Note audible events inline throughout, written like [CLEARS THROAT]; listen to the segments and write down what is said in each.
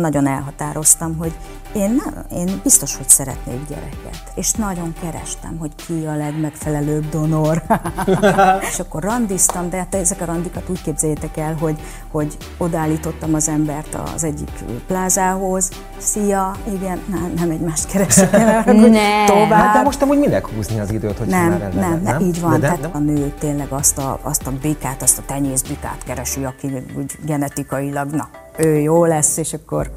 Nagyon elhatároztam, hogy én, nem, én biztos, hogy szeretnék gyereket. És nagyon kerestem, hogy ki a legmegfelelőbb donor. [LAUGHS] és akkor randiztam, de hát ezek a randikat úgy képzeljétek el, hogy, hogy odállítottam az embert az egyik plázához. Szia, igen, nem, nem egymást keresek el, ne. tovább. Hát de most amúgy minek húzni az időt, hogy nem, már nem, nem, nem, így van. De, tehát nem? a nő tényleg azt a, azt a békát, azt a tenyészbikát keresi, aki úgy genetikailag, na, ő jó lesz, és akkor,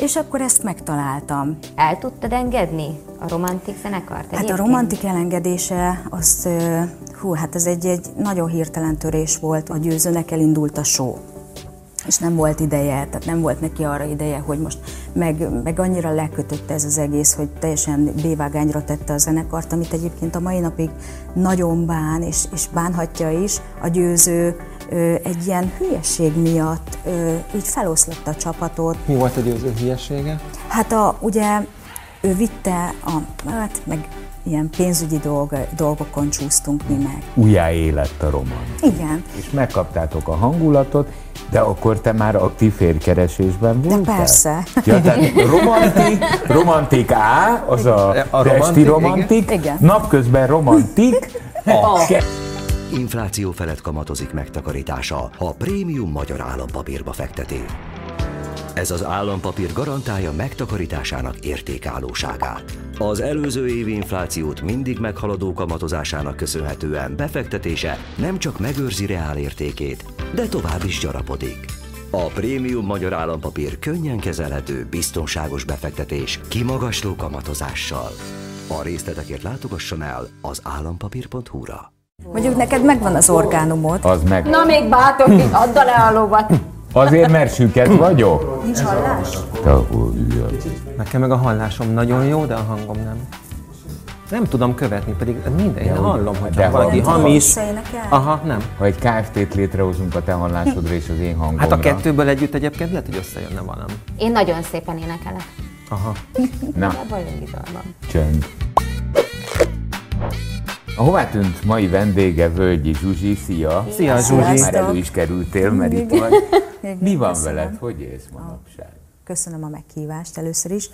és akkor ezt megtaláltam. El tudtad engedni a romantik zenekart? Egyébként? Hát a romantik elengedése, az, hú, hát ez egy, egy nagyon hirtelen törés volt. A győzőnek elindult a show és nem volt ideje, tehát nem volt neki arra ideje, hogy most meg, meg annyira lekötötte ez az egész, hogy teljesen bévágányra tette a zenekart, amit egyébként a mai napig nagyon bán, és, és bánhatja is. A győző egy ilyen hülyeség miatt így feloszlatta a csapatot. Mi volt a győző hülyesége? Hát a, ugye ő vitte, a, hát meg ilyen pénzügyi dolg, dolgokon csúsztunk mi meg. Újjáélett a roman. Igen. És megkaptátok a hangulatot, de akkor te már aktív férkeresésben voltál? De persze. Ja, tehát romantik, romantik A, az a, a romantik, romantik, igen. napközben romantik, a, a. Infláció felett kamatozik megtakarítása, ha prémium magyar állampapírba fekteti. Ez az állampapír garantálja megtakarításának értékállóságát. Az előző évi inflációt mindig meghaladó kamatozásának köszönhetően befektetése nem csak megőrzi reál értékét, de tovább is gyarapodik. A prémium magyar állampapír könnyen kezelhető, biztonságos befektetés kimagasló kamatozással. A részletekért látogasson el az állampapír.hu-ra. Mondjuk neked megvan az orgánumod. Az meg. Na még bátor, add le a lovat. Azért, mert süket vagyok? Nincs hallás? Nekem meg a hallásom nagyon jó, de a hangom nem. Nem tudom követni, pedig minden, én hallom, hogy de valaki hamis. Aha, nem. Ha egy KFT-t létrehozunk a te hallásodra és az én hangomra. Hát a kettőből együtt egyébként lehet, hogy összejönne valami. Én nagyon szépen énekelek. Aha. Na. Csönd. A hová tűnt mai vendége Völgyi Zsuzsi, szia! Szia Zsuzsi! Már elő is kerültél, mert itt vagy. [LAUGHS] Mi van köszönöm. veled? Hogy élsz manapság? Köszönöm a meghívást először is.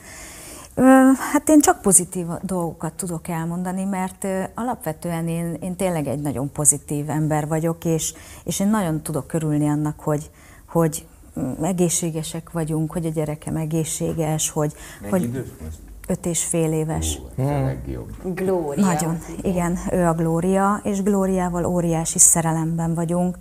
Hát én csak pozitív dolgokat tudok elmondani, mert alapvetően én, én tényleg egy nagyon pozitív ember vagyok, és, és én nagyon tudok körülni annak, hogy, hogy egészségesek vagyunk, hogy a gyerekem egészséges, hogy... Mennyi hogy idős most? Öt és fél éves. Ó, ez a legjobb. Glória. Nagyon, igen, ő a Glória, és Glóriával óriási szerelemben vagyunk,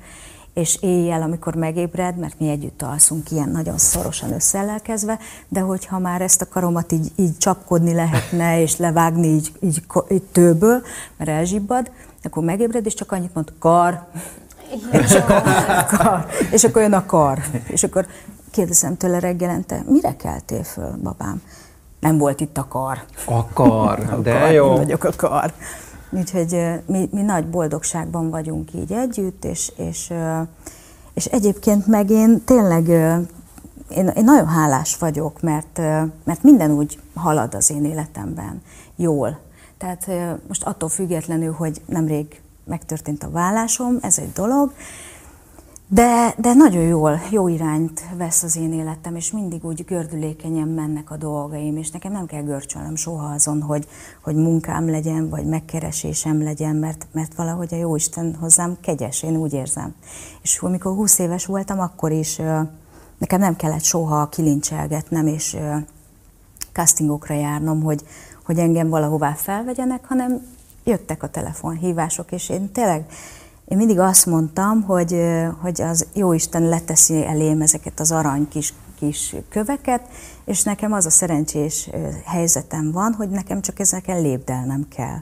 és éjjel, amikor megébred, mert mi együtt alszunk ilyen nagyon szorosan összeelelkezve, de hogyha már ezt a karomat így, így csapkodni lehetne, [LAUGHS] és levágni így, így, így tőből, mert elzsibbad, akkor megébred, és csak annyit mond, kar, és akkor, kar, és akkor jön a kar. És akkor kérdezem tőle reggelente, mire keltél föl, babám? Nem volt itt a kar. [LAUGHS] A kar, de kar, jó. Vagyok a kar. Úgyhogy mi, mi nagy boldogságban vagyunk így együtt, és, és, és egyébként meg én tényleg én, én nagyon hálás vagyok, mert, mert minden úgy halad az én életemben jól. Tehát most attól függetlenül, hogy nemrég megtörtént a vállásom, ez egy dolog, de, de nagyon jól, jó irányt vesz az én életem, és mindig úgy gördülékenyen mennek a dolgaim, és nekem nem kell görcsölnöm soha azon, hogy, hogy munkám legyen, vagy megkeresésem legyen, mert, mert valahogy a Jóisten hozzám kegyes, én úgy érzem. És amikor 20 éves voltam, akkor is nekem nem kellett soha kilincselgetnem, és castingokra járnom, hogy, hogy engem valahová felvegyenek, hanem jöttek a telefonhívások, és én tényleg én mindig azt mondtam, hogy, hogy az Jóisten leteszi elém ezeket az arany kis, kis köveket, és nekem az a szerencsés helyzetem van, hogy nekem csak ezeken lépdelnem kell.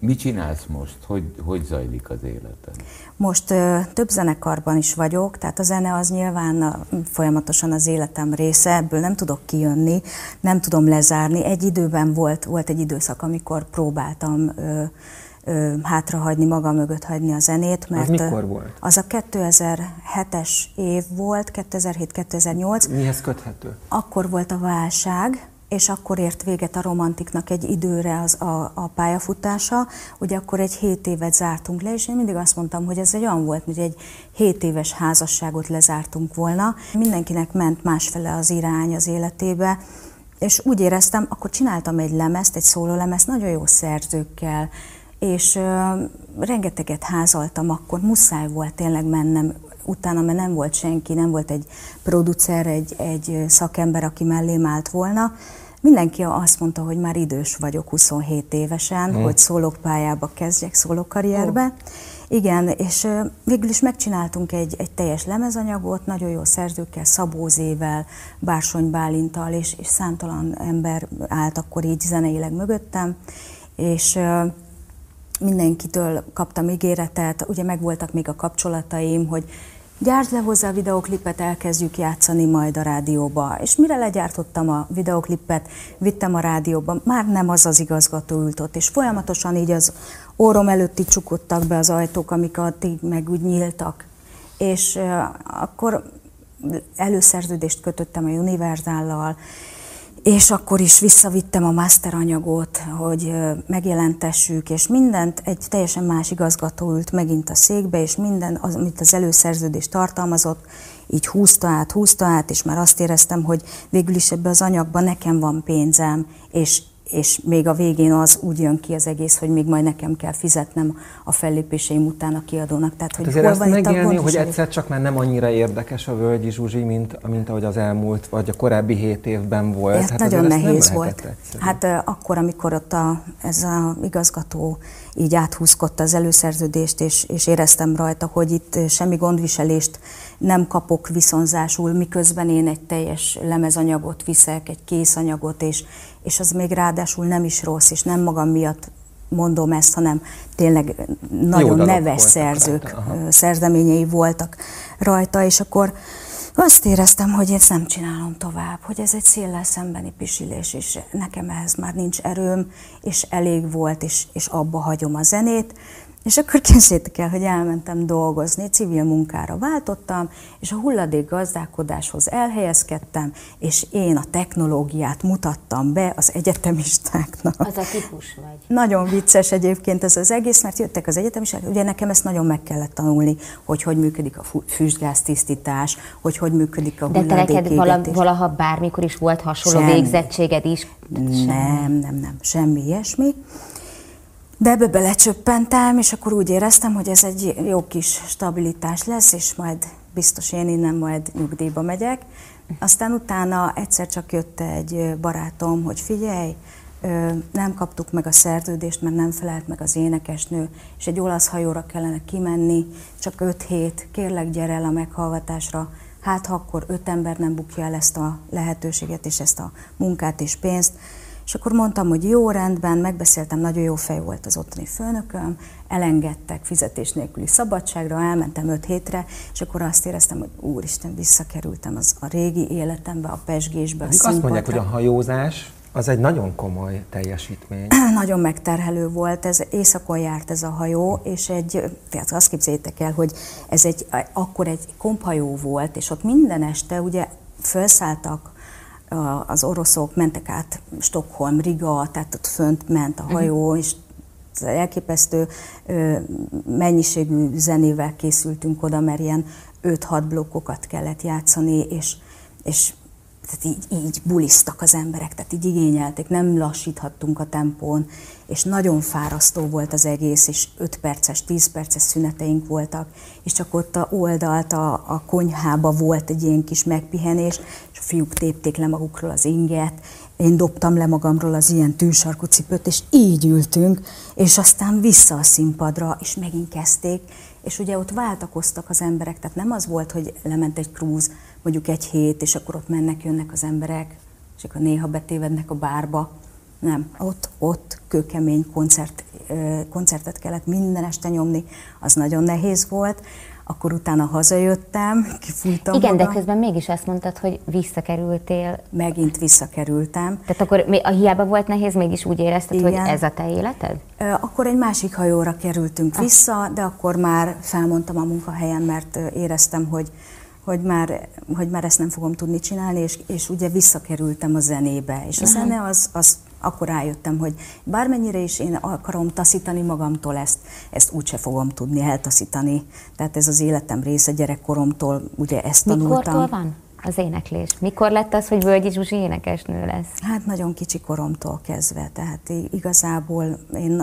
Mit csinálsz most? Hogy, hogy zajlik az életed? Most ö, több zenekarban is vagyok, tehát a zene az nyilván a, folyamatosan az életem része, ebből nem tudok kijönni, nem tudom lezárni. Egy időben volt, volt egy időszak, amikor próbáltam ö, ö, hátrahagyni, maga mögött hagyni a zenét. Mert az mikor volt? Az a 2007-es év volt, 2007-2008. Mihez köthető? Akkor volt a válság, és akkor ért véget a romantiknak egy időre az a, a pályafutása, ugye akkor egy 7 évet zártunk le, és én mindig azt mondtam, hogy ez egy olyan volt, hogy egy 7 éves házasságot lezártunk volna. Mindenkinek ment másfele az irány az életébe, és úgy éreztem, akkor csináltam egy lemezt, egy szólólemezt, nagyon jó szerzőkkel, és ö, rengeteget házaltam, akkor muszáj volt tényleg mennem utána, mert nem volt senki, nem volt egy producer, egy, egy szakember, aki mellém állt volna. Mindenki azt mondta, hogy már idős vagyok 27 évesen, hmm. hogy szólópályába kezdjek, szólókarrierbe. Oh. Igen, és végül is megcsináltunk egy, egy teljes lemezanyagot, nagyon jó szerzőkkel, Szabózével, Bársony Bálintal, és, és számtalan ember állt akkor így zeneileg mögöttem, és mindenkitől kaptam ígéretet, ugye megvoltak még a kapcsolataim, hogy gyárts le hozzá a videoklipet, elkezdjük játszani majd a rádióba. És mire legyártottam a videoklipet, vittem a rádióba, már nem az az igazgató ült ott, és folyamatosan így az órom előtti csukottak be az ajtók, amik addig meg úgy nyíltak. És uh, akkor előszerződést kötöttem a Univerzállal, és akkor is visszavittem a master anyagot, hogy megjelentessük, és mindent egy teljesen más igazgató ült megint a székbe, és minden, az, amit az előszerződés tartalmazott, így húzta át, húzta át, és már azt éreztem, hogy végül is ebbe az anyagban nekem van pénzem, és és még a végén az úgy jön ki az egész, hogy még majd nekem kell fizetnem a fellépéseim után a kiadónak. Tehát, hogy azért hol van megélni, hogy egyszer csak már nem annyira érdekes a Völgyi Zsuzsi, mint, mint ahogy az elmúlt, vagy a korábbi hét évben volt. Hát, hát nagyon nehéz volt. Egyszerű. Hát akkor, amikor ott a, ez az igazgató így áthúzkodta az előszerződést, és, és éreztem rajta, hogy itt semmi gondviselést nem kapok viszonzásul, miközben én egy teljes lemezanyagot viszek, egy készanyagot, és, és az még ráadásul nem is rossz, és nem magam miatt mondom ezt, hanem tényleg nagyon neves szerzők rajta, szerzeményei voltak rajta, és akkor azt éreztem, hogy ezt nem csinálom tovább, hogy ez egy széllel szembeni pisilés, és nekem ehhez már nincs erőm, és elég volt, és, és abba hagyom a zenét. És akkor képzeljétek el, hogy elmentem dolgozni, civil munkára váltottam, és a hulladék gazdálkodáshoz elhelyezkedtem, és én a technológiát mutattam be az egyetemistáknak. Az a típus vagy. Nagyon vicces egyébként ez az egész, mert jöttek az egyetemisták, ugye nekem ezt nagyon meg kellett tanulni, hogy hogy működik a füstgáztisztítás, hogy hogy működik a De te neked valaha bármikor is volt hasonló Semmi. végzettséged is? Nem, nem, nem, semmi ilyesmi. De ebbe belecsöppentem, és akkor úgy éreztem, hogy ez egy jó kis stabilitás lesz, és majd biztos én innen majd nyugdíjba megyek. Aztán utána egyszer csak jött egy barátom, hogy figyelj, nem kaptuk meg a szerződést, mert nem felelt meg az énekesnő, és egy olasz hajóra kellene kimenni, csak öt hét, kérlek gyere el a meghallgatásra, hát ha akkor öt ember nem bukja el ezt a lehetőséget és ezt a munkát és pénzt, és akkor mondtam, hogy jó, rendben, megbeszéltem, nagyon jó fej volt az ottani főnököm, elengedtek fizetés nélküli szabadságra, elmentem öt hétre, és akkor azt éreztem, hogy úristen, visszakerültem az a régi életembe, a pesgésbe, a Azt mondják, hogy a hajózás az egy nagyon komoly teljesítmény. [CLEARS THROAT] Nagyon megterhelő volt, ez éjszakon járt ez a hajó, és egy, tehát azt képzeljétek el, hogy ez egy, akkor egy komphajó volt, és ott minden este ugye felszálltak az oroszok mentek át Stockholm, Riga, tehát ott fönt ment a mhm. hajó, és elképesztő mennyiségű zenével készültünk oda, mert ilyen 5-6 blokkokat kellett játszani, és, és tehát így, így bulisztak az emberek, tehát így igényelték, nem lassíthattunk a tempón, és nagyon fárasztó volt az egész, és 5 perces, 10 perces szüneteink voltak, és csak ott a oldalt a, a konyhába volt egy ilyen kis megpihenés, és a fiúk tépték le magukról az inget, én dobtam le magamról az ilyen tűsarkú cipőt, és így ültünk, és aztán vissza a színpadra, és megint kezdték, és ugye ott váltakoztak az emberek, tehát nem az volt, hogy lement egy krúz, mondjuk egy hét, és akkor ott mennek, jönnek az emberek, és akkor néha betévednek a bárba. Nem, ott, ott kőkemény koncert, koncertet kellett minden este nyomni, az nagyon nehéz volt. Akkor utána hazajöttem, kifújtam Igen, magam. de közben mégis azt mondtad, hogy visszakerültél. Megint visszakerültem. Tehát akkor a hiába volt nehéz, mégis úgy érezted, Igen. hogy ez a te életed? Akkor egy másik hajóra kerültünk ah. vissza, de akkor már felmondtam a munkahelyen, mert éreztem, hogy hogy már, hogy már ezt nem fogom tudni csinálni, és, és ugye visszakerültem a zenébe. És a zene az, az akkor rájöttem, hogy bármennyire is én akarom taszítani magamtól ezt, ezt úgyse fogom tudni eltaszítani. Tehát ez az életem része gyerekkoromtól, ugye ezt tanultam. Mikortól van? az éneklés? Mikor lett az, hogy Völgyi Zsuzsi énekesnő lesz? Hát nagyon kicsi koromtól kezdve, tehát igazából én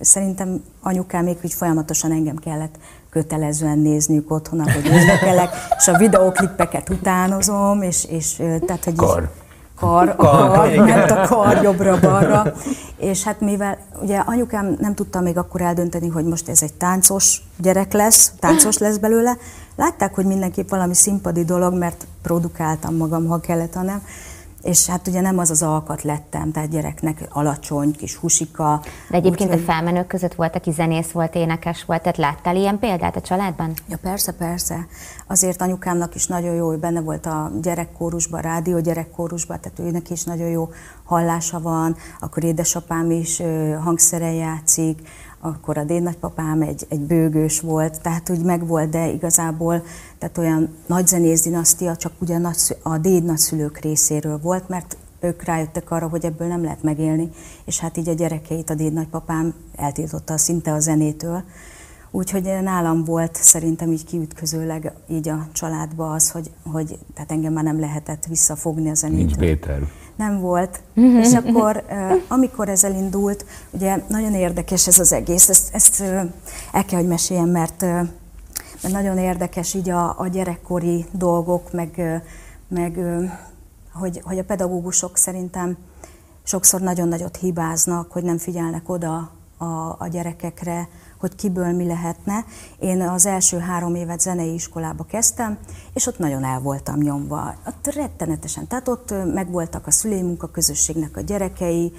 szerintem anyukám még úgy folyamatosan engem kellett kötelezően nézniük otthon, ahogy énekelek, és a videóklippeket utánozom, és, és tehát, hogy Kar. Kar, kar, kar ment a kar jobbra-balra, és hát mivel ugye anyukám nem tudta még akkor eldönteni, hogy most ez egy táncos gyerek lesz, táncos lesz belőle, látták, hogy mindenképp valami színpadi dolog, mert produkáltam magam, ha kellett, hanem és hát ugye nem az az alkat lettem, tehát gyereknek alacsony, kis husika. De egyébként úgy, a felmenők között volt, aki zenész volt, énekes volt, tehát láttál ilyen példát a családban? Ja persze, persze. Azért anyukámnak is nagyon jó, hogy benne volt a gyerekkórusban, a rádió gyerekkórusban, tehát őnek is nagyon jó hallása van, akkor édesapám is hangszeren játszik, akkor a dédnagypapám egy, egy bőgős volt, tehát úgy megvolt, de igazából tehát olyan nagyzenész dinasztia csak ugye a, a déd nagyszülők részéről volt, mert ők rájöttek arra, hogy ebből nem lehet megélni, és hát így a gyerekeit a déd nagypapám eltiltotta szinte a zenétől. Úgyhogy nálam volt szerintem így kiütközőleg így a családba az, hogy, hogy tehát engem már nem lehetett visszafogni a zenétől. Nincs nem volt. Mm-hmm. És akkor, amikor ez elindult, ugye nagyon érdekes ez az egész, ezt, ezt el kell, hogy meséljem, mert, mert nagyon érdekes így a, a gyerekkori dolgok, meg, meg hogy, hogy a pedagógusok szerintem sokszor nagyon nagyot hibáznak, hogy nem figyelnek oda a, a gyerekekre, hogy kiből mi lehetne. Én az első három évet zenei iskolába kezdtem, és ott nagyon el voltam nyomva. Ott rettenetesen. Tehát ott megvoltak a szülémunk, a közösségnek a gyerekei,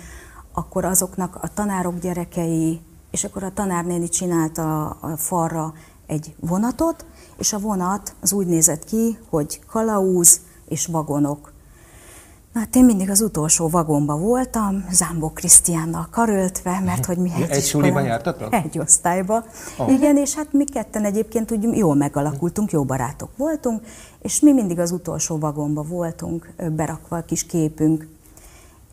akkor azoknak a tanárok gyerekei, és akkor a tanárnéni csinálta a falra egy vonatot, és a vonat az úgy nézett ki, hogy kalauz és vagonok. Na, hát én mindig az utolsó vagomba voltam, Zámbó Krisztiánnal karöltve, mert hogy mi egy, egy suliban jártatok? Egy osztályba. Oh. Igen, és hát mi ketten egyébként úgy jól megalakultunk, jó barátok voltunk, és mi mindig az utolsó vagomba voltunk, berakva a kis képünk.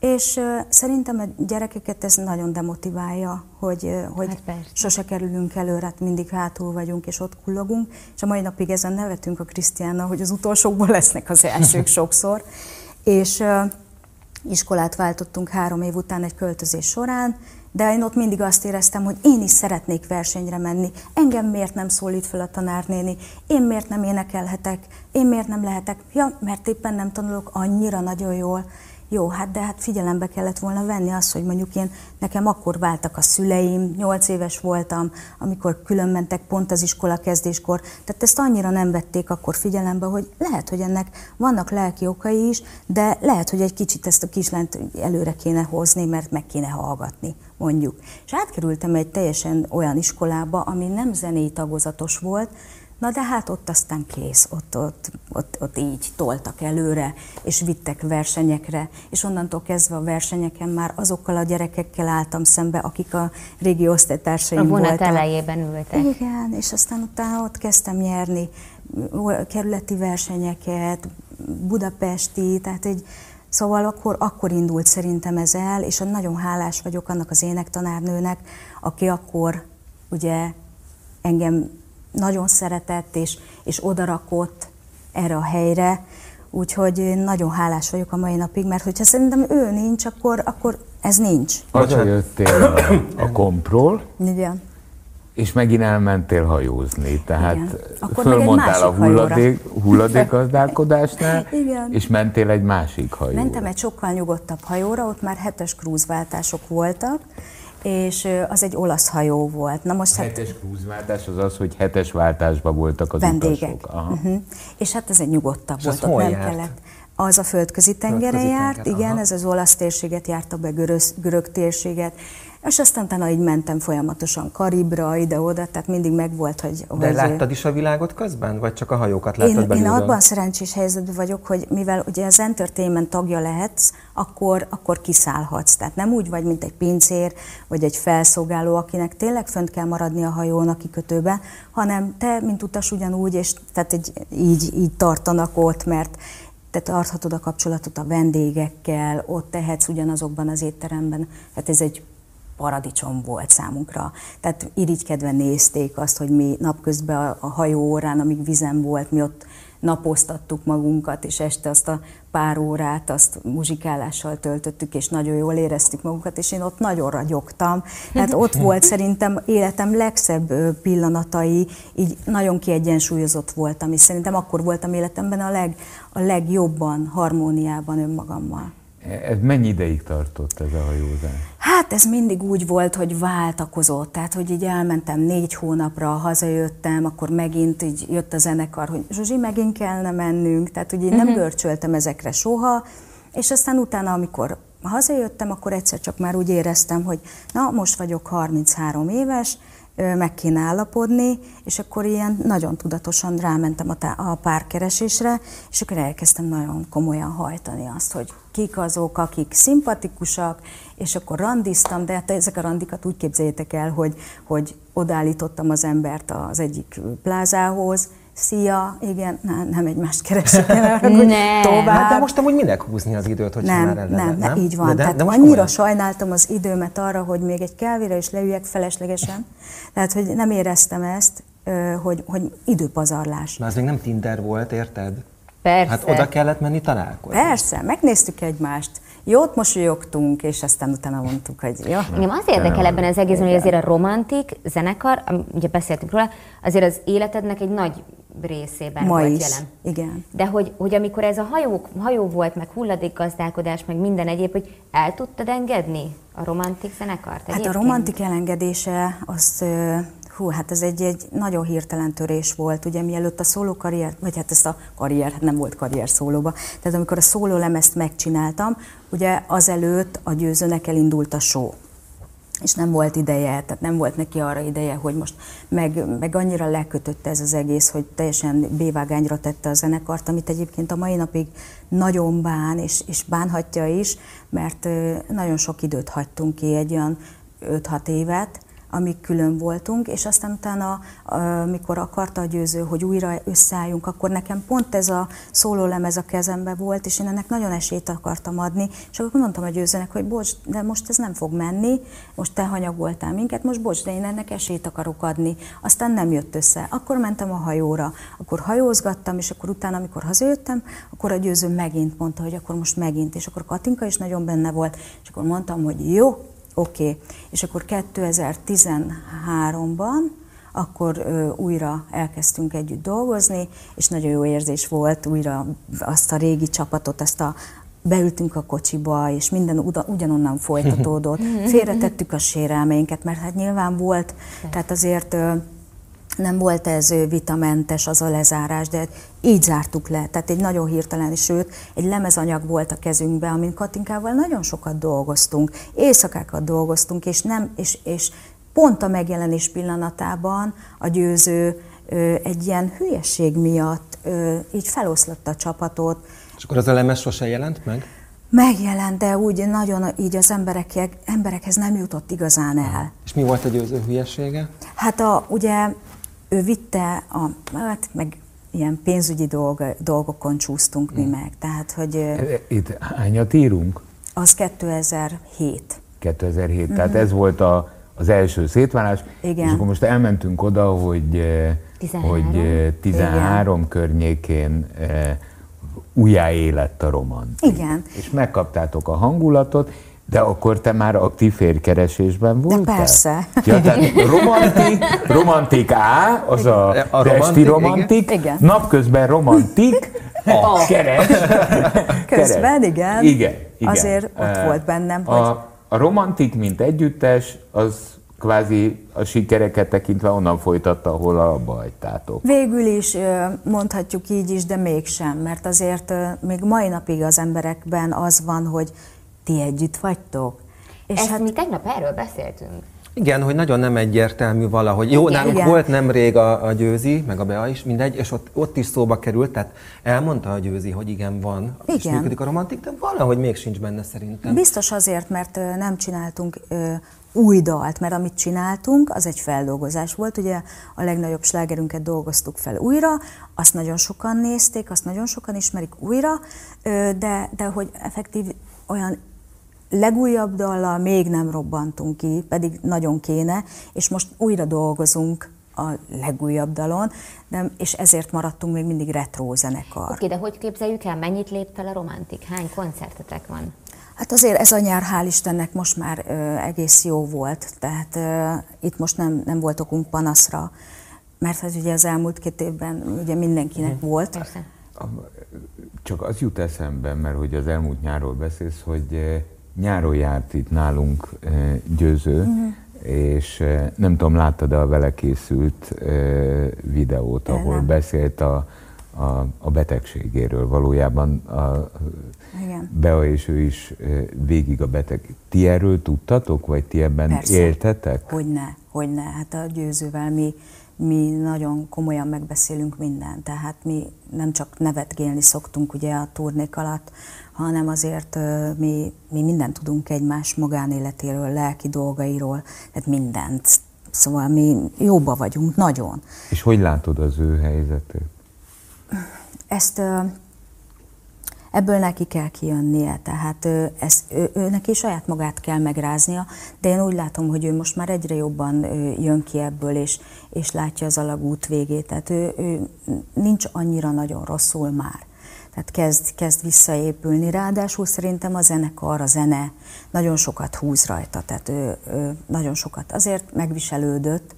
És uh, szerintem a gyerekeket ez nagyon demotiválja, hogy, uh, hogy hát sose kerülünk előre, hát mindig hátul vagyunk, és ott kullogunk. És a mai napig ezen nevetünk a Krisztiánnal, hogy az utolsókból lesznek az elsők [LAUGHS] sokszor és iskolát váltottunk három év után egy költözés során, de én ott mindig azt éreztem, hogy én is szeretnék versenyre menni. Engem miért nem szólít fel a tanárnéni? Én miért nem énekelhetek? Én miért nem lehetek? Ja, mert éppen nem tanulok annyira nagyon jól. Jó, hát de hát figyelembe kellett volna venni azt, hogy mondjuk én, nekem akkor váltak a szüleim, nyolc éves voltam, amikor külön mentek pont az iskola kezdéskor, tehát ezt annyira nem vették akkor figyelembe, hogy lehet, hogy ennek vannak lelki okai is, de lehet, hogy egy kicsit ezt a kislányt előre kéne hozni, mert meg kéne hallgatni, mondjuk. És átkerültem egy teljesen olyan iskolába, ami nem zenei tagozatos volt, Na de hát ott aztán kész, ott, ott, ott, ott így toltak előre, és vittek versenyekre, és onnantól kezdve a versenyeken már azokkal a gyerekekkel álltam szembe, akik a régi osztálytársaim voltak. A vonat elejében ültek. Igen, és aztán utána ott kezdtem nyerni kerületi versenyeket, budapesti, tehát egy, Szóval akkor, akkor indult szerintem ez el, és nagyon hálás vagyok annak az énektanárnőnek, aki akkor ugye engem nagyon szeretett és, és odarakott erre a helyre, úgyhogy én nagyon hálás vagyok a mai napig, mert hogyha szerintem ő nincs, akkor, akkor ez nincs. jöttél a, a kompról, Igen. és megint elmentél hajózni, tehát fölmondtál a hulladék, hulladékgazdálkodásnál, [LAUGHS] és mentél egy másik hajóra. Mentem egy sokkal nyugodtabb hajóra, ott már hetes krúzváltások voltak, és az egy olasz hajó volt. Na most hát- hetes hát, krúzváltás az az, hogy hetes váltásban voltak az vendégek. utasok. Aha. Uh-huh. És hát ez egy nyugodtabb és volt, ott nem járt? kellett. Az a földközi földközi járt, tenger, igen, aha. ez az olasz térséget járta be, görög, görög térséget, És aztán utána így mentem folyamatosan Karibra, ide-oda, tehát mindig megvolt, hogy... De hogy láttad is a világot közben? Vagy csak a hajókat láttad én, belülről? Én abban szerencsés helyzetben vagyok, hogy mivel ugye az entertainment tagja lehetsz, akkor, akkor kiszállhatsz. Tehát nem úgy vagy, mint egy pincér, vagy egy felszolgáló, akinek tényleg fönt kell maradni a hajón a kikötőben, hanem te, mint utas ugyanúgy, és tehát egy, így, így tartanak ott, mert te tarthatod a kapcsolatot a vendégekkel, ott tehetsz ugyanazokban az étteremben. Hát ez egy paradicsom volt számunkra. Tehát irigykedve nézték azt, hogy mi napközben a hajó órán, amíg vizem volt, mi ott napoztattuk magunkat, és este azt a pár órát azt muzsikálással töltöttük, és nagyon jól éreztük magunkat, és én ott nagyon ragyogtam. Tehát ott [LAUGHS] volt szerintem életem legszebb pillanatai, így nagyon kiegyensúlyozott voltam, és szerintem akkor voltam életemben a, leg, a legjobban harmóniában önmagammal. Ez mennyi ideig tartott ez a hajózás? Hát ez mindig úgy volt, hogy váltakozott, tehát hogy így elmentem négy hónapra, hazajöttem, akkor megint így jött a zenekar, hogy Zsuzsi, megint kellene mennünk, tehát hogy én nem uh-huh. görcsöltem ezekre soha, és aztán utána, amikor hazajöttem, akkor egyszer csak már úgy éreztem, hogy na, most vagyok 33 éves, meg kéne állapodni, és akkor ilyen nagyon tudatosan rámentem a, tá- a párkeresésre, és akkor elkezdtem nagyon komolyan hajtani azt, hogy kik azok, akik szimpatikusak, és akkor randiztam, de hát ezek a randikat úgy képzeljétek el, hogy, hogy odállítottam az embert az egyik plázához, Szia, igen, nem, nem egymást keresek el, [LAUGHS] hogy tovább. Hát de most amúgy minek húzni az időt, hogy nem, már nem, nem, nem, így van. De, de, Tehát de annyira komolyan? sajnáltam az időmet arra, hogy még egy kávére is leüljek feleslegesen. Tehát, hogy nem éreztem ezt, hogy, hogy időpazarlás. Na, az még nem Tinder volt, érted? Persze. Hát oda kellett menni találkozni. Persze, megnéztük egymást, jót mosolyogtunk, és aztán utána mondtuk, hogy jó. Engem az érdekel ebben az egészben, hogy azért a romantik zenekar, ugye beszéltünk róla, azért az életednek egy nagy részében Ma volt is. jelen. Igen. De hogy, hogy amikor ez a hajó, hajó volt, meg hulladékgazdálkodás, meg minden egyéb, hogy el tudtad engedni a romantik zenekart egyébként? Hát a romantik elengedése, az hú, hát ez egy, egy nagyon hirtelen törés volt, ugye mielőtt a szóló karrier, vagy hát ezt a karrier, hát nem volt karrier szólóba, tehát amikor a szóló lemezt megcsináltam, ugye azelőtt a győzőnek elindult a show és nem volt ideje, tehát nem volt neki arra ideje, hogy most meg, meg annyira lekötötte ez az egész, hogy teljesen bévágányra tette a zenekart, amit egyébként a mai napig nagyon bán, és, és bánhatja is, mert nagyon sok időt hagytunk ki, egy olyan 5-6 évet, amíg külön voltunk, és aztán utána, amikor akarta a győző, hogy újra összeálljunk, akkor nekem pont ez a szólólemez a kezembe volt, és én ennek nagyon esélyt akartam adni, és akkor mondtam a győzőnek, hogy bocs, de most ez nem fog menni, most te hanyagoltál minket, most bocs, de én ennek esélyt akarok adni. Aztán nem jött össze. Akkor mentem a hajóra, akkor hajózgattam, és akkor utána, amikor hazajöttem, akkor a győző megint mondta, hogy akkor most megint, és akkor Katinka is nagyon benne volt, és akkor mondtam, hogy jó, Oké, okay. és akkor 2013-ban akkor ö, újra elkezdtünk együtt dolgozni, és nagyon jó érzés volt újra azt a régi csapatot, ezt a beültünk a kocsiba, és minden ugyanonnan folytatódott. [LAUGHS] Félretettük a sérelmeinket, mert hát nyilván volt, tehát azért nem volt ez vitamentes az a lezárás, de így zártuk le. Tehát egy nagyon hirtelen, sőt, egy lemezanyag volt a kezünkben, amin Katinkával nagyon sokat dolgoztunk, éjszakákat dolgoztunk, és, nem, és, és pont a megjelenés pillanatában a győző ö, egy ilyen hülyeség miatt ö, így feloszlatta a csapatot. És akkor az a lemez sose jelent meg? Megjelent, de úgy nagyon így az emberek, emberekhez nem jutott igazán el. És mi volt a győző hülyesége? Hát a, ugye ő vitte, a, hát meg ilyen pénzügyi dolg, dolgokon csúsztunk mi hmm. meg. Tehát, hogy... E, itt hányat írunk? Az 2007. 2007, mm-hmm. tehát ez volt a, az első szétválás. Igen. És akkor most elmentünk oda, hogy 13, hogy 13 Igen. környékén újjáélett a romantik. Igen. És megkaptátok a hangulatot, de akkor te már aktív férkeresésben voltál? De persze. Ja, tehát romantik, romantik A, az a, a romantik, romantik, igen. napközben romantik, a keres. Közben, igen. Igen, igen. Azért ott uh, volt bennem, a, hogy... A romantik, mint együttes, az kvázi a sikereket tekintve onnan folytatta, ahol abba hagytátok. Végül is mondhatjuk így is, de mégsem, mert azért még mai napig az emberekben az van, hogy ti együtt vagytok. És Ezt hát... mi tegnap erről beszéltünk. Igen, hogy nagyon nem egyértelmű valahogy. Jó, igen, nálunk igen. volt nemrég a, a Győzi, meg a Bea is, mindegy, és ott, ott is szóba került, tehát elmondta a Győzi, hogy igen, van, igen. és működik a romantik, de valahogy még sincs benne szerintem. Biztos azért, mert nem csináltunk új dalt, mert amit csináltunk, az egy feldolgozás volt. Ugye a legnagyobb slágerünket dolgoztuk fel újra, azt nagyon sokan nézték, azt nagyon sokan ismerik újra, de, de hogy effektív olyan legújabb dallal még nem robbantunk ki, pedig nagyon kéne, és most újra dolgozunk a legújabb dalon, de, és ezért maradtunk még mindig retro zenekar. Oké, okay, de hogy képzeljük el, mennyit lép fel a romantik? Hány koncertetek van? Hát azért ez a nyár, hál' Istennek most már ö, egész jó volt, tehát ö, itt most nem, nem volt okunk panaszra, mert hát ugye az elmúlt két évben ugye mindenkinek hmm. volt. Persze. Csak az jut eszembe, mert hogy az elmúlt nyárról beszélsz, hogy nyáron járt itt nálunk győző, uh-huh. és nem tudom, láttad-e a vele készült videót, ahol nem. beszélt a, a, a betegségéről. Valójában a, Igen. Bea és ő is végig a beteg. Ti erről tudtatok, vagy ti ebben Persze. éltetek? Hogyne, hogyne. Hát a győzővel mi, mi nagyon komolyan megbeszélünk mindent, tehát mi nem csak nevetgélni szoktunk ugye a turnék alatt, hanem azért mi, mi mindent tudunk egymás magánéletéről, lelki dolgairól, tehát mindent. Szóval mi jóba vagyunk, nagyon. És hogy látod az ő helyzetét? Ezt ebből neki kell kijönnie, tehát ez, ő, ő, neki saját magát kell megráznia, de én úgy látom, hogy ő most már egyre jobban jön ki ebből, és, és látja az alagút végét, tehát ő, ő nincs annyira nagyon rosszul már. Tehát kezd, kezd visszaépülni. Ráadásul szerintem a zenekar, a zene nagyon sokat húz rajta, tehát ő, ő nagyon sokat azért megviselődött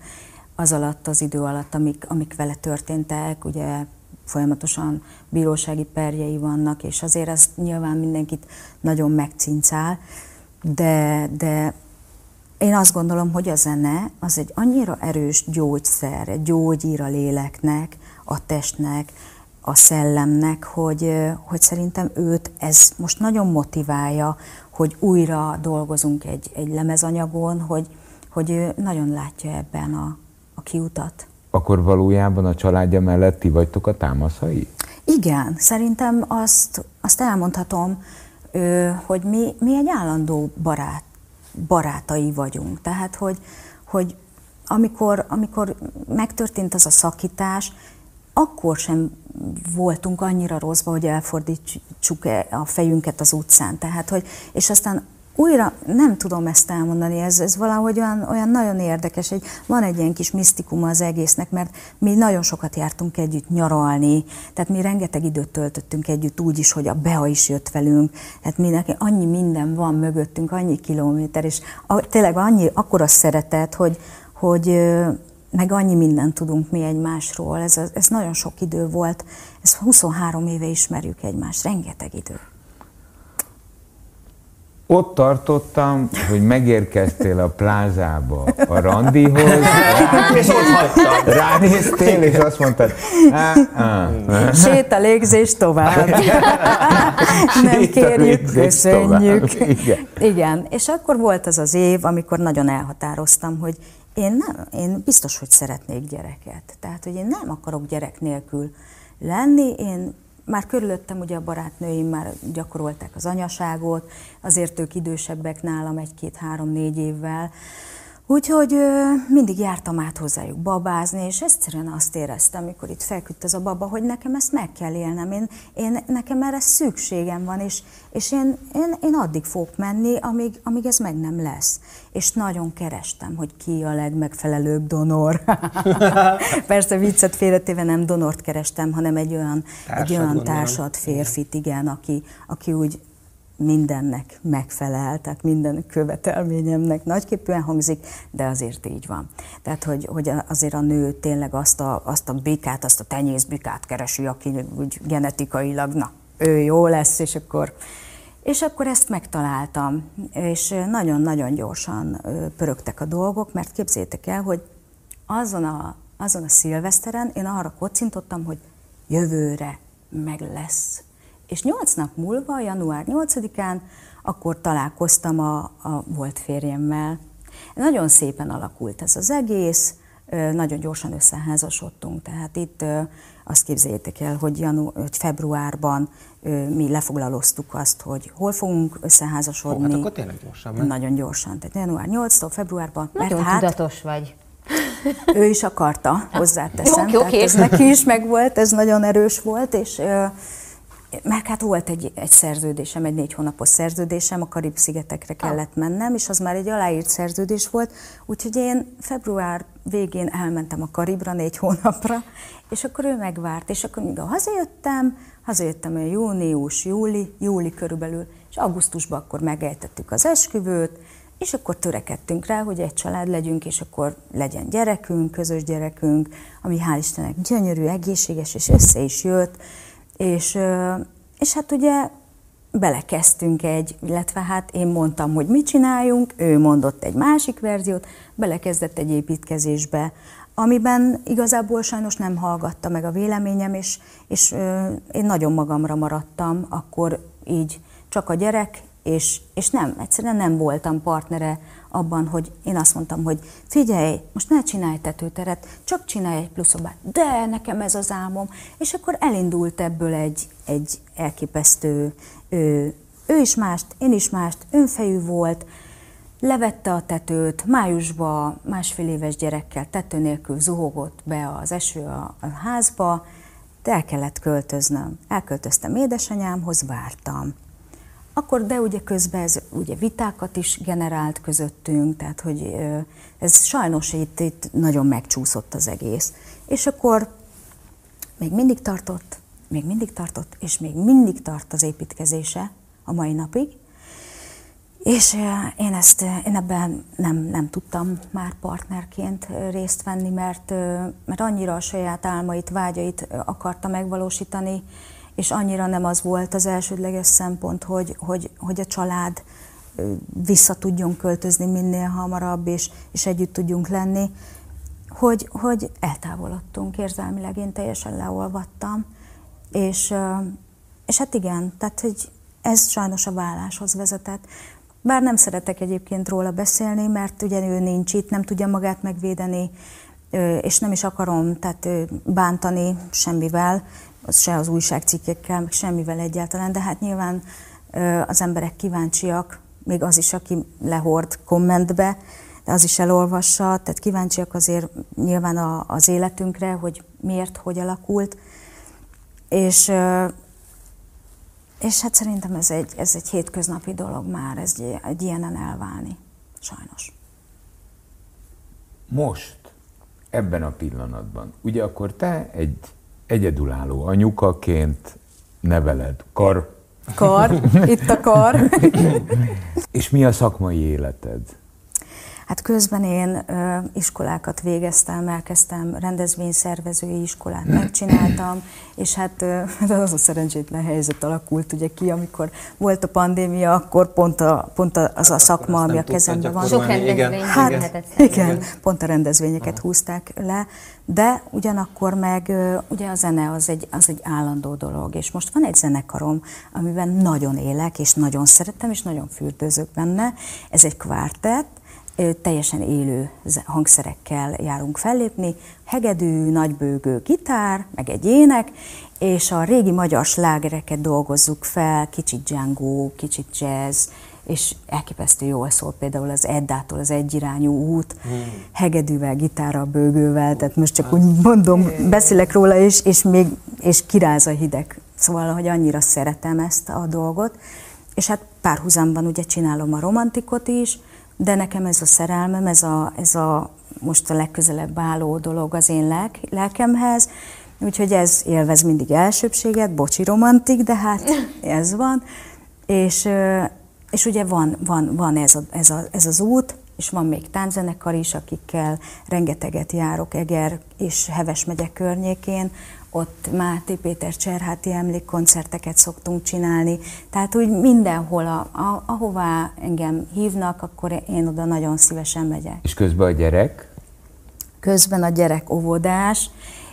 az alatt, az idő alatt, amik, amik vele történtek, ugye folyamatosan bírósági perjei vannak, és azért ez nyilván mindenkit nagyon megcincál, de, de én azt gondolom, hogy a zene az egy annyira erős gyógyszer, egy gyógyír a léleknek, a testnek, a szellemnek, hogy, hogy szerintem őt ez most nagyon motiválja, hogy újra dolgozunk egy, egy lemezanyagon, hogy, hogy ő nagyon látja ebben a, a kiutat. Akkor valójában a családja mellett ti vagytok a támaszai? Igen, szerintem azt, azt elmondhatom, hogy mi, mi egy állandó barát, barátai vagyunk. Tehát, hogy, hogy amikor, amikor megtörtént az a szakítás, akkor sem voltunk annyira rosszba, hogy elfordítsuk a fejünket az utcán. Tehát, hogy, és aztán újra nem tudom ezt elmondani, ez, ez valahogy olyan, olyan nagyon érdekes, hogy van egy ilyen kis misztikuma az egésznek, mert mi nagyon sokat jártunk együtt nyaralni, tehát mi rengeteg időt töltöttünk együtt úgy is, hogy a Bea is jött velünk, tehát mi neki annyi minden van mögöttünk, annyi kilométer, és a, tényleg annyi, akkora szeretet, hogy, hogy meg annyi mindent tudunk mi egymásról, ez, ez nagyon sok idő volt, ez 23 éve ismerjük egymást, rengeteg idő. Ott tartottam, hogy megérkeztél a plázába a randihoz, és ott hagytam. Ránéztél, és azt mondtad, Sét a légzés tovább. [LAUGHS] Nem kérjük, köszönjük. Igen. Igen, és akkor volt az az év, amikor nagyon elhatároztam, hogy én nem, én biztos, hogy szeretnék gyereket. Tehát, hogy én nem akarok gyerek nélkül lenni, én már körülöttem ugye a barátnőim már gyakorolták az anyaságot, azért ők idősebbek nálam egy-két-három-négy évvel, Úgyhogy mindig jártam át hozzájuk babázni, és egyszerűen azt éreztem, amikor itt felküdt ez a baba, hogy nekem ezt meg kell élnem, én, én nekem erre szükségem van, és, és én, én, én addig fogok menni, amíg, amíg ez meg nem lesz. És nagyon kerestem, hogy ki a legmegfelelőbb donor. [LAUGHS] Persze viccet félretéve nem donort kerestem, hanem egy olyan, egy olyan társat, férfit, igen, aki, aki úgy mindennek megfelel, tehát minden követelményemnek nagyképűen hangzik, de azért így van. Tehát, hogy, hogy azért a nő tényleg azt a, azt a bikát, azt a tenyészbikát keresi, aki úgy genetikailag, na, ő jó lesz, és akkor és akkor ezt megtaláltam, és nagyon-nagyon gyorsan pörögtek a dolgok, mert képzétek el, hogy azon a, azon a szilveszteren én arra kocintottam, hogy jövőre meg lesz És nyolc nap múlva, január 8-án, akkor találkoztam a, a volt férjemmel. Nagyon szépen alakult ez az egész, nagyon gyorsan összeházasodtunk, tehát itt azt képzeljétek el, hogy, janu- hogy februárban mi lefoglaloztuk azt, hogy hol fogunk összeházasodni. Ó, hát akkor tényleg gyorsan. Mert... Nagyon gyorsan, tehát január 8-tól februárban. Nagyon mert hát, tudatos vagy. Ő is akarta, hozzáteszem. Jó, okay, ez neki is megvolt, ez nagyon erős volt, és mert hát volt egy, egy szerződésem, egy négy hónapos szerződésem, a Karib-szigetekre kellett mennem, és az már egy aláírt szerződés volt, úgyhogy én február végén elmentem a Karibra négy hónapra, és akkor ő megvárt, és akkor míg hazajöttem, hazajöttem olyan június, júli, júli körülbelül, és augusztusban akkor megejtettük az esküvőt, és akkor törekedtünk rá, hogy egy család legyünk, és akkor legyen gyerekünk, közös gyerekünk, ami hál' Istennek gyönyörű, egészséges, és össze is jött, és, és hát ugye belekezdtünk egy, illetve hát én mondtam, hogy mit csináljunk, ő mondott egy másik verziót, belekezdett egy építkezésbe, amiben igazából sajnos nem hallgatta meg a véleményem, és, és én nagyon magamra maradtam, akkor így csak a gyerek, és, és nem, egyszerűen nem voltam partnere abban, hogy én azt mondtam, hogy figyelj, most ne csinálj tetőteret, csak csinálj egy pluszobát. De nekem ez az álmom. És akkor elindult ebből egy, egy elképesztő, ő, ő is mást, én is mást, önfejű volt, levette a tetőt, májusban másfél éves gyerekkel tető nélkül zuhogott be az eső a, a házba, de el kellett költöznöm. Elköltöztem édesanyámhoz, vártam. Akkor, de ugye közben ez ugye vitákat is generált közöttünk, tehát hogy ez sajnos itt, itt nagyon megcsúszott az egész. És akkor még mindig tartott, még mindig tartott, és még mindig tart az építkezése a mai napig. És én ezt, én ebben nem, nem tudtam már partnerként részt venni, mert, mert annyira a saját álmait, vágyait akarta megvalósítani, és annyira nem az volt az elsődleges szempont, hogy, hogy, hogy a család vissza tudjon költözni minél hamarabb, és, és együtt tudjunk lenni, hogy, hogy eltávolodtunk érzelmileg, én teljesen leolvattam, és, és hát igen, tehát hogy ez sajnos a válláshoz vezetett. Bár nem szeretek egyébként róla beszélni, mert ugye ő nincs itt, nem tudja magát megvédeni, és nem is akarom tehát bántani semmivel, az se az újságcikkekkel, meg semmivel egyáltalán, de hát nyilván az emberek kíváncsiak, még az is, aki lehord kommentbe, de az is elolvassa, tehát kíváncsiak azért nyilván a, az életünkre, hogy miért, hogy alakult, és, és hát szerintem ez egy, ez egy hétköznapi dolog már, ez egy, egy ilyenen elválni, sajnos. Most, ebben a pillanatban, ugye akkor te egy egyedülálló anyukaként neveled. Kar. Kar, itt a kar. [LAUGHS] És mi a szakmai életed? Hát közben én ö, iskolákat végeztem, elkezdtem rendezvényszervezői iskolát, megcsináltam, és hát ö, az a szerencsétlen helyzet alakult ugye ki, amikor volt a pandémia, akkor pont, a, pont az a szakma, ami a kezemben van. Sok rendezvény hát, igen, igen, pont a rendezvényeket Aha. húzták le, de ugyanakkor meg ö, ugye a zene az egy, az egy állandó dolog, és most van egy zenekarom, amiben nagyon élek, és nagyon szeretem, és nagyon fürdőzök benne. Ez egy kvártett, teljesen élő hangszerekkel járunk fellépni, hegedű, nagybőgő gitár, meg egy ének, és a régi magyar slágereket dolgozzuk fel, kicsit Django, kicsit jazz, és elképesztő jól szól például az Eddától az egyirányú út, hmm. hegedűvel, gitárral, bőgővel, tehát most csak úgy mondom, beszélek róla, és, és még és kiráz a hideg. Szóval, hogy annyira szeretem ezt a dolgot, és hát párhuzamban ugye csinálom a romantikot is, de nekem ez a szerelmem, ez a, ez a most a legközelebb álló dolog az én lelk, lelkemhez, úgyhogy ez élvez mindig elsőbséget, bocsi romantik, de hát [LAUGHS] ez van, és, és ugye van, van, van ez, a, ez, a, ez az út, és van még tánczenekar is, akikkel rengeteget járok Eger és Heves megyek környékén, ott Máté Péter Cserháti emlékkoncerteket szoktunk csinálni, tehát úgy mindenhol, a, a, ahová engem hívnak, akkor én oda nagyon szívesen megyek. És közben a gyerek? Közben a gyerek óvodás,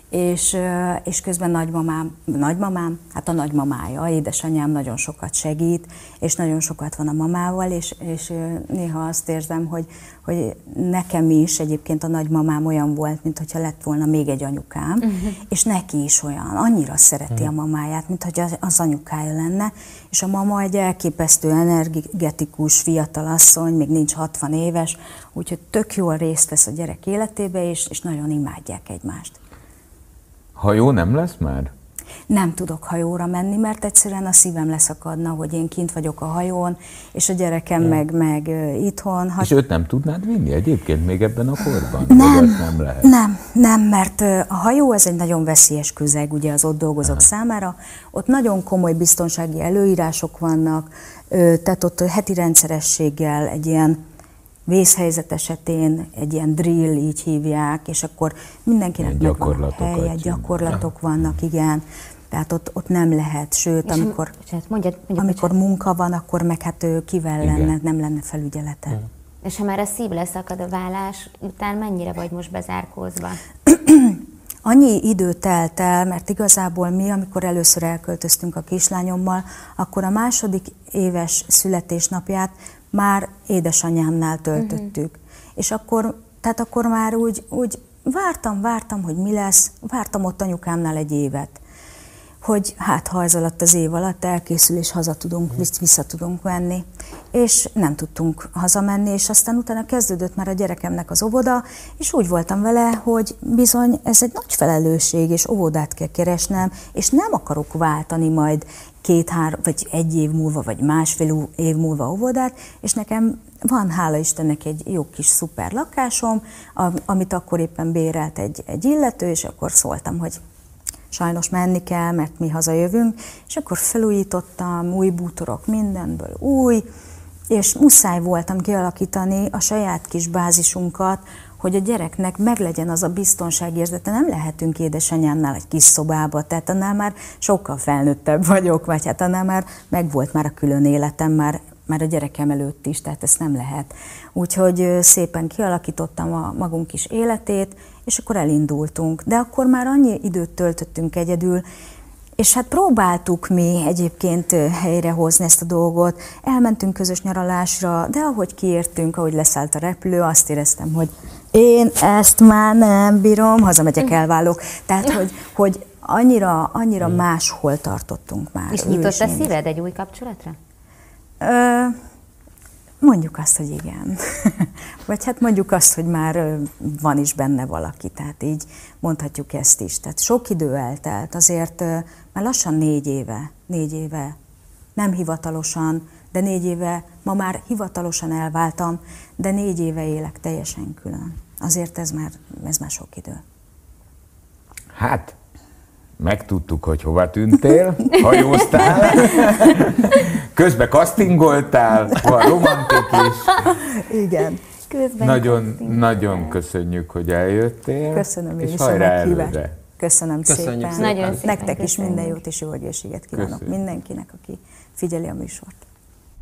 és, és közben nagymamám, nagymamám, hát a nagymamája, édesanyám nagyon sokat segít, és nagyon sokat van a mamával, és, és néha azt érzem, hogy, hogy nekem is egyébként a nagymamám olyan volt, mint hogyha lett volna még egy anyukám, uh-huh. és neki is olyan, annyira szereti uh-huh. a mamáját, mint hogy az, az anyukája lenne, és a mama egy elképesztő energetikus fiatal asszony, még nincs 60 éves, úgyhogy tök jól részt vesz a gyerek életébe, és, és nagyon imádják egymást. Hajó nem lesz már? Nem tudok hajóra menni, mert egyszerűen a szívem leszakadna, hogy én kint vagyok a hajón, és a gyerekem hmm. meg, meg itthon. Ha... És őt nem tudnád vinni egyébként még ebben a korban? Nem, nem, lehet? nem, nem, mert a hajó ez egy nagyon veszélyes közeg, ugye az ott dolgozók Aha. számára. Ott nagyon komoly biztonsági előírások vannak, tehát ott heti rendszerességgel egy ilyen vészhelyzet esetén egy ilyen drill, így hívják, és akkor mindenkinek megvan a helye, gyakorlatok vannak, igen. Tehát ott, ott nem lehet, sőt, és amikor, bocsánat, mondjad, mondjad, amikor munka van, akkor meg hát ő kivel igen. lenne, nem lenne felügyelete. Igen. És ha már a szív leszakad a vállás után, mennyire vagy most bezárkózva? [CLEARS THROAT] Annyi idő telt el, mert igazából mi, amikor először elköltöztünk a kislányommal, akkor a második éves születésnapját már édesanyámnál töltöttük. Uh-huh. És akkor, tehát akkor már úgy, úgy vártam, vártam, hogy mi lesz, vártam ott anyukámnál egy évet hogy hát ha ez alatt az év alatt elkészül, és haza tudunk, vissza tudunk venni. És nem tudtunk hazamenni, és aztán utána kezdődött már a gyerekemnek az óvoda, és úgy voltam vele, hogy bizony ez egy nagy felelősség, és óvodát kell keresnem, és nem akarok váltani majd két-három, vagy egy év múlva, vagy másfél év múlva óvodát, és nekem van, hála Istennek, egy jó kis szuper lakásom, amit akkor éppen bérelt egy, egy illető, és akkor szóltam, hogy sajnos menni kell, mert mi hazajövünk, és akkor felújítottam, új bútorok mindenből új, és muszáj voltam kialakítani a saját kis bázisunkat, hogy a gyereknek meglegyen az a biztonságérzete. Nem lehetünk édesanyámnál egy kis szobába, tehát annál már sokkal felnőttebb vagyok, vagy hát annál már megvolt már a külön életem, már, már a gyerekem előtt is, tehát ezt nem lehet. Úgyhogy szépen kialakítottam a magunk kis életét, és akkor elindultunk. De akkor már annyi időt töltöttünk egyedül, és hát próbáltuk mi egyébként helyrehozni ezt a dolgot, elmentünk közös nyaralásra, de ahogy kiértünk, ahogy leszállt a repülő, azt éreztem, hogy én ezt már nem bírom, hazamegyek, elválok. Tehát, hogy, hogy annyira, annyira máshol tartottunk már. És nyitott a szíved egy új kapcsolatra? Ö, Mondjuk azt, hogy igen. [LAUGHS] Vagy hát mondjuk azt, hogy már van is benne valaki, tehát így mondhatjuk ezt is. Tehát sok idő eltelt, azért már lassan négy éve, négy éve, nem hivatalosan, de négy éve, ma már hivatalosan elváltam, de négy éve élek teljesen külön. Azért ez már, ez már sok idő. Hát, megtudtuk, hogy hova tűntél, hajóztál, közben castingoltál, van romantik is. Igen. Közben nagyon, nagyon köszönjük, hogy eljöttél. Köszönöm és is a meghívást. Köszönöm Köszönjük szépen. szépen. Nagyon szépen Nektek köszönjük. is minden jót és jó egészséget kívánok Köszönjük. mindenkinek, aki figyeli a műsort.